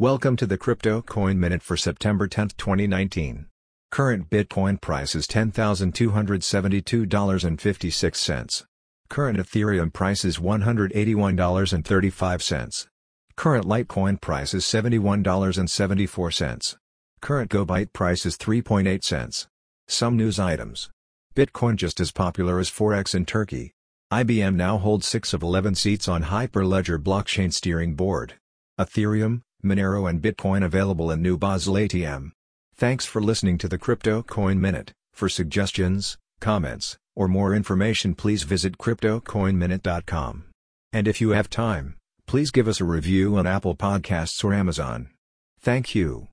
Welcome to the Crypto Coin Minute for September 10, 2019. Current Bitcoin price is $10,272.56. Current Ethereum price is $181.35. Current Litecoin price is $71.74. Current GoByte price is 3.8 cents. Some news items. Bitcoin just as popular as Forex in Turkey. IBM now holds 6 of 11 seats on Hyperledger blockchain steering board. Ethereum, Monero and Bitcoin available in new Basel ATM. Thanks for listening to the Crypto Coin Minute. For suggestions, comments, or more information please visit cryptocoinminute.com. And if you have time, please give us a review on Apple Podcasts or Amazon. Thank you.